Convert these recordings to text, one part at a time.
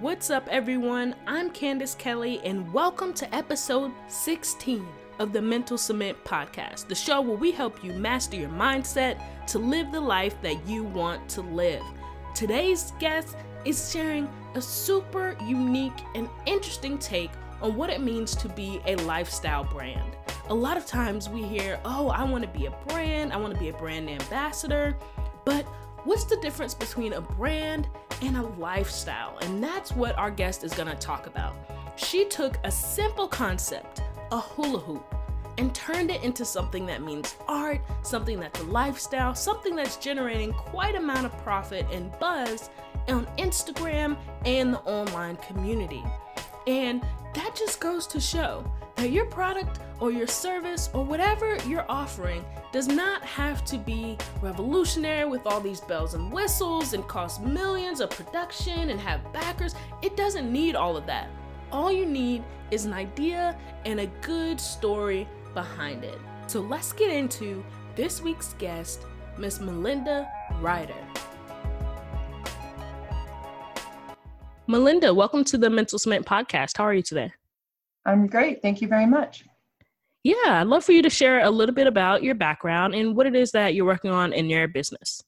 What's up, everyone? I'm Candice Kelly, and welcome to episode 16 of the Mental Cement Podcast, the show where we help you master your mindset to live the life that you want to live. Today's guest is sharing a super unique and interesting take on what it means to be a lifestyle brand. A lot of times we hear, oh, I want to be a brand, I want to be a brand ambassador, but what's the difference between a brand and a lifestyle? And that's what our guest is going to talk about. She took a simple concept, a hula hoop, and turned it into something that means art, something that's a lifestyle, something that's generating quite a amount of profit and buzz on Instagram and the online community. And that just goes to show that your product or your service or whatever you're offering does not have to be revolutionary with all these bells and whistles and cost millions of production and have backers. It doesn't need all of that. All you need is an idea and a good story behind it. So let's get into this week's guest, Miss Melinda Ryder. Melinda, welcome to the Mental Cement Podcast. How are you today? I'm great. Thank you very much. Yeah, I'd love for you to share a little bit about your background and what it is that you're working on in your business.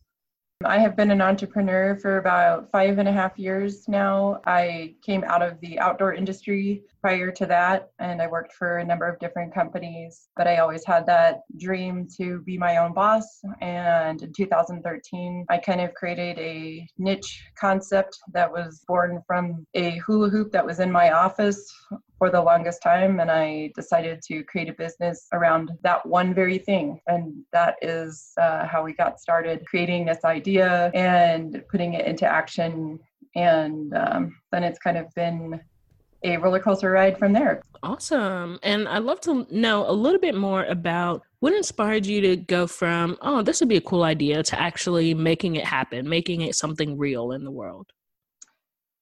I have been an entrepreneur for about five and a half years now. I came out of the outdoor industry prior to that, and I worked for a number of different companies. But I always had that dream to be my own boss. And in 2013, I kind of created a niche concept that was born from a hula hoop that was in my office for the longest time and i decided to create a business around that one very thing. And that is uh, how we got started creating this idea and putting it into action. And um, then it's kind of been a roller coaster ride from there. Awesome. And i'd love to know a little bit more about what inspired you to go from oh this would be a cool idea to actually making it happen making it something real in the world?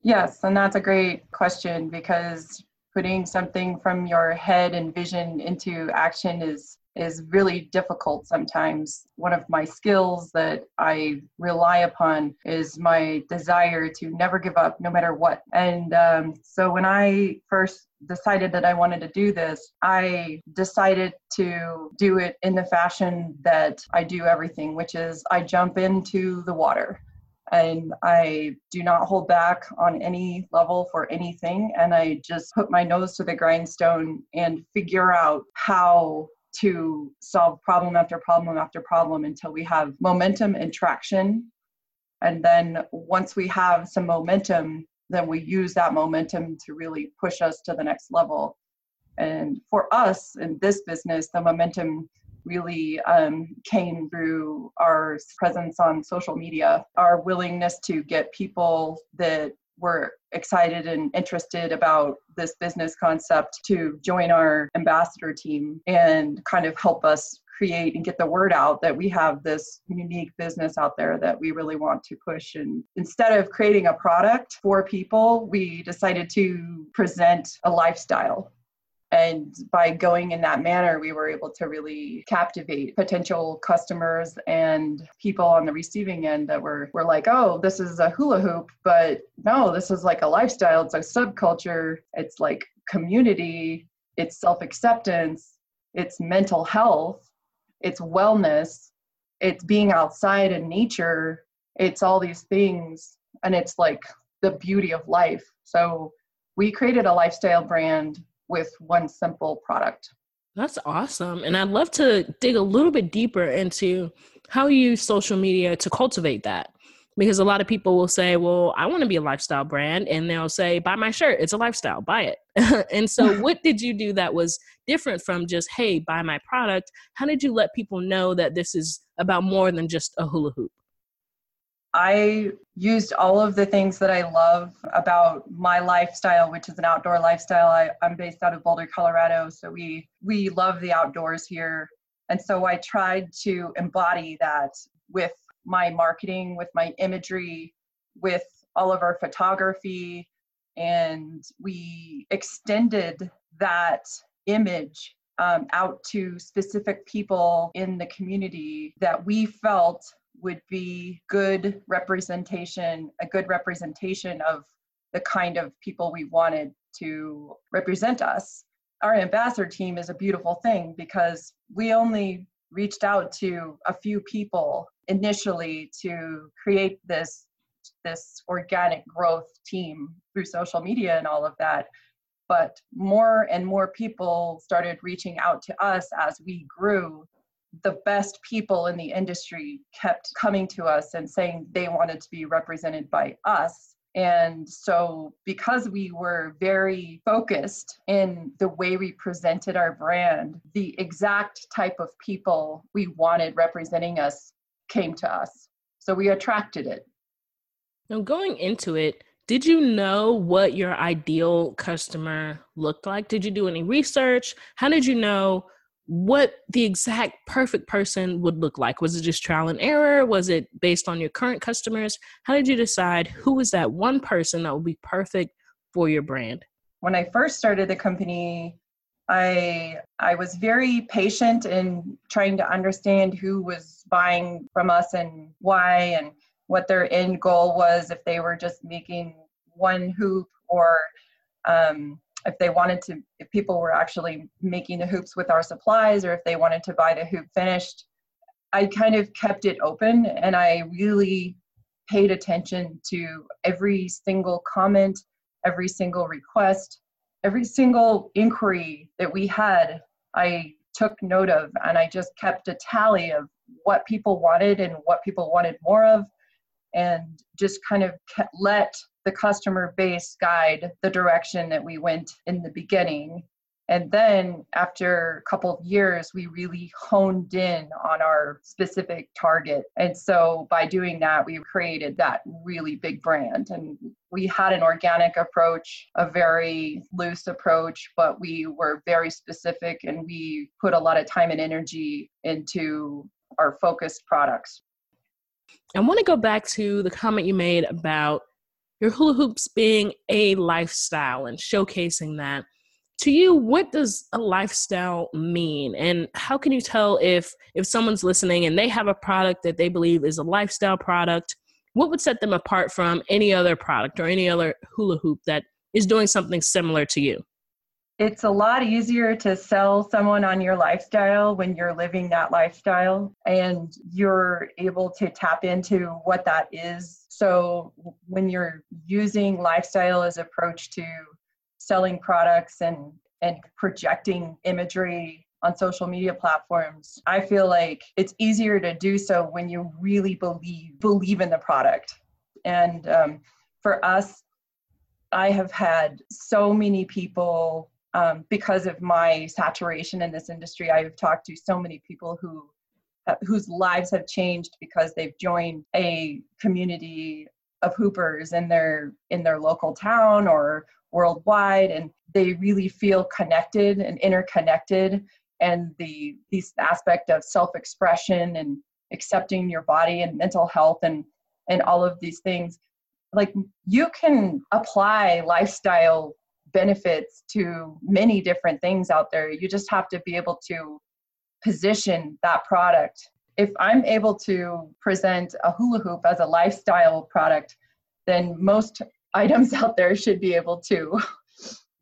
Yes, and that's a great question because putting something from your head and vision into action is is really difficult sometimes. One of my skills that I rely upon is my desire to never give up no matter what. And um, so when I first decided that I wanted to do this, I decided to do it in the fashion that I do everything, which is I jump into the water and I do not hold back on any level for anything. And I just put my nose to the grindstone and figure out how to solve problem after problem after problem until we have momentum and traction. And then once we have some momentum, then we use that momentum to really push us to the next level. And for us in this business, the momentum really um, came through our presence on social media, our willingness to get people that were excited and interested about this business concept to join our ambassador team and kind of help us create and get the word out that we have this unique business out there that we really want to push. And instead of creating a product for people, we decided to present a lifestyle and by going in that manner, we were able to really captivate potential customers and people on the receiving end that were, were like, oh, this is a hula hoop, but no, this is like a lifestyle. It's a subculture. It's like community. It's self acceptance. It's mental health. It's wellness. It's being outside in nature. It's all these things. And it's like the beauty of life. So we created a lifestyle brand with one simple product. That's awesome. And I'd love to dig a little bit deeper into how you use social media to cultivate that. Because a lot of people will say, Well, I want to be a lifestyle brand. And they'll say, Buy my shirt. It's a lifestyle. Buy it. and so, what did you do that was different from just, Hey, buy my product? How did you let people know that this is about more than just a hula hoop? I used all of the things that I love about my lifestyle, which is an outdoor lifestyle. I, I'm based out of Boulder, Colorado, so we we love the outdoors here. And so I tried to embody that with my marketing, with my imagery, with all of our photography, and we extended that image um, out to specific people in the community that we felt would be good representation, a good representation of the kind of people we wanted to represent us. Our ambassador team is a beautiful thing because we only reached out to a few people initially to create this this organic growth team through social media and all of that but more and more people started reaching out to us as we grew the best people in the industry kept coming to us and saying they wanted to be represented by us and so, because we were very focused in the way we presented our brand, the exact type of people we wanted representing us came to us. So, we attracted it. Now, going into it, did you know what your ideal customer looked like? Did you do any research? How did you know what the exact perfect person would look like. Was it just trial and error? Was it based on your current customers? How did you decide who was that one person that would be perfect for your brand? When I first started the company, I I was very patient in trying to understand who was buying from us and why and what their end goal was if they were just making one hoop or um, if they wanted to if people were actually making the hoops with our supplies or if they wanted to buy the hoop finished i kind of kept it open and i really paid attention to every single comment every single request every single inquiry that we had i took note of and i just kept a tally of what people wanted and what people wanted more of and just kind of let the customer base guide the direction that we went in the beginning. And then after a couple of years, we really honed in on our specific target. And so by doing that, we created that really big brand. And we had an organic approach, a very loose approach, but we were very specific and we put a lot of time and energy into our focused products. I want to go back to the comment you made about your hula hoops being a lifestyle and showcasing that. To you, what does a lifestyle mean? And how can you tell if if someone's listening and they have a product that they believe is a lifestyle product, what would set them apart from any other product or any other hula hoop that is doing something similar to you? it's a lot easier to sell someone on your lifestyle when you're living that lifestyle and you're able to tap into what that is. So when you're using lifestyle as approach to selling products and and projecting imagery on social media platforms, I feel like it's easier to do so when you really believe believe in the product. And um, for us, I have had so many people um, because of my saturation in this industry, I've talked to so many people who Uh, whose lives have changed because they've joined a community of hoopers in their in their local town or worldwide and they really feel connected and interconnected and the these aspect of self-expression and accepting your body and mental health and and all of these things like you can apply lifestyle benefits to many different things out there. You just have to be able to position that product. If I'm able to present a hula hoop as a lifestyle product, then most items out there should be able to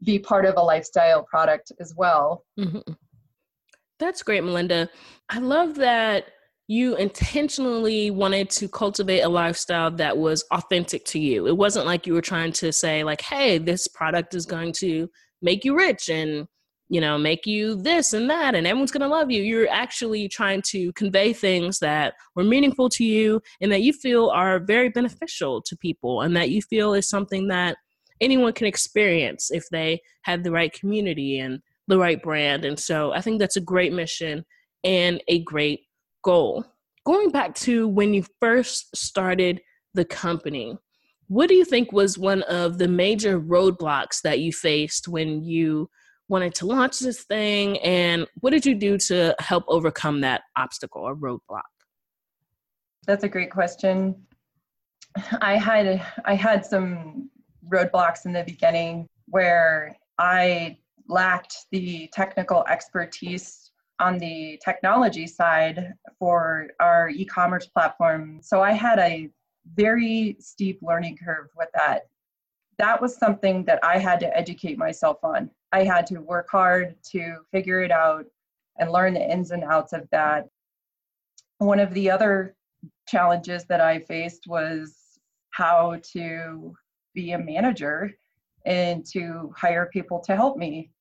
be part of a lifestyle product as well. Mm-hmm. That's great, Melinda. I love that you intentionally wanted to cultivate a lifestyle that was authentic to you. It wasn't like you were trying to say like, "Hey, this product is going to make you rich and you know, make you this and that and everyone's to love you." You're actually trying to convey things that were meaningful to you and that you feel are very beneficial to people and that you feel is something that anyone can experience if they have the right community and the right brand. And so I think that's a great mission and a great goal. Going back to when you first started the company, what do you think was one of the major roadblocks that you faced when you wanted to launch this thing? And what did you do to help overcome that obstacle or roadblock? That's a great question. I had I had some roadblocks in the beginning where I lacked the technical expertise on the technology side for our e-commerce platform. So I had a very steep learning curve with that. that was something that I had to educate myself on. I had to work hard to figure it out and learn the ins and outs of that. One of the other challenges that I faced was how to be a manager and to hire people to help me.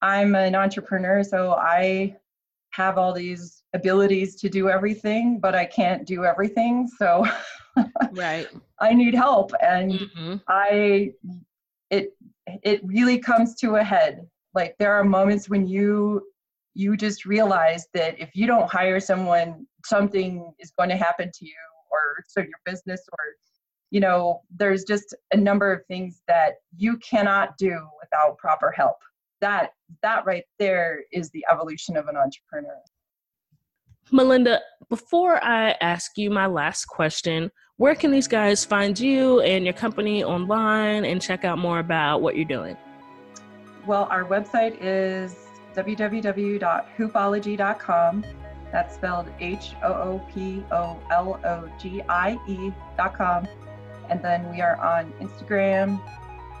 I'm an entrepreneur, so I have all these abilities to do everything, but I can't do everything. So right. I need help and mm-hmm. I it it really comes to a head. Like there are moments when you you just realize that if you don't hire someone something is going to happen to you or so your business or you know there's just a number of things that you cannot do without proper help that that right there is the evolution of an entrepreneur melinda before i ask you my last question where can these guys find you and your company online and check out more about what you're doing well our website is www.hoopologie.com. that's spelled H O O P O L O G I E dot com. And then we are on Instagram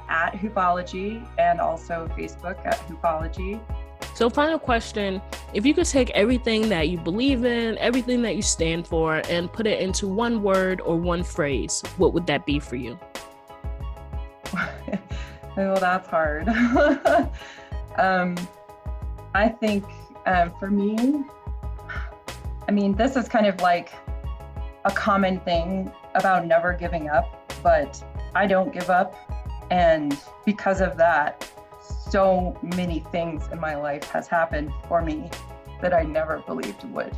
at Hoopologie and also Facebook at Hoopologie. So, final question if you could take everything that you believe in, everything that you stand for, and put it into one word or one phrase, what would that be for you? well, that's hard. um, I think um, for me, I mean, this is kind of like a common thing about never giving up, but I don't give up. And because of that, so many things in my life has happened for me that I never believed would.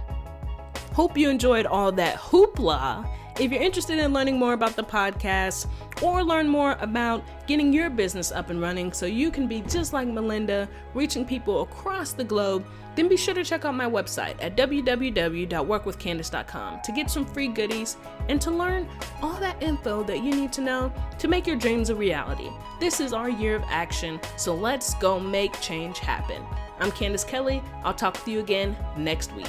Hope you enjoyed all that hoopla. If you're interested in learning more about the podcast or learn more about getting your business up and running so you can be just like Melinda, reaching people across the globe, then be sure to check out my website at www.workwithcandice.com to get some free goodies and to learn all that info that you need to know to make your dreams a reality. This is our year of action, so let's go make change happen. I'm Candice Kelly. I'll talk with you again next week.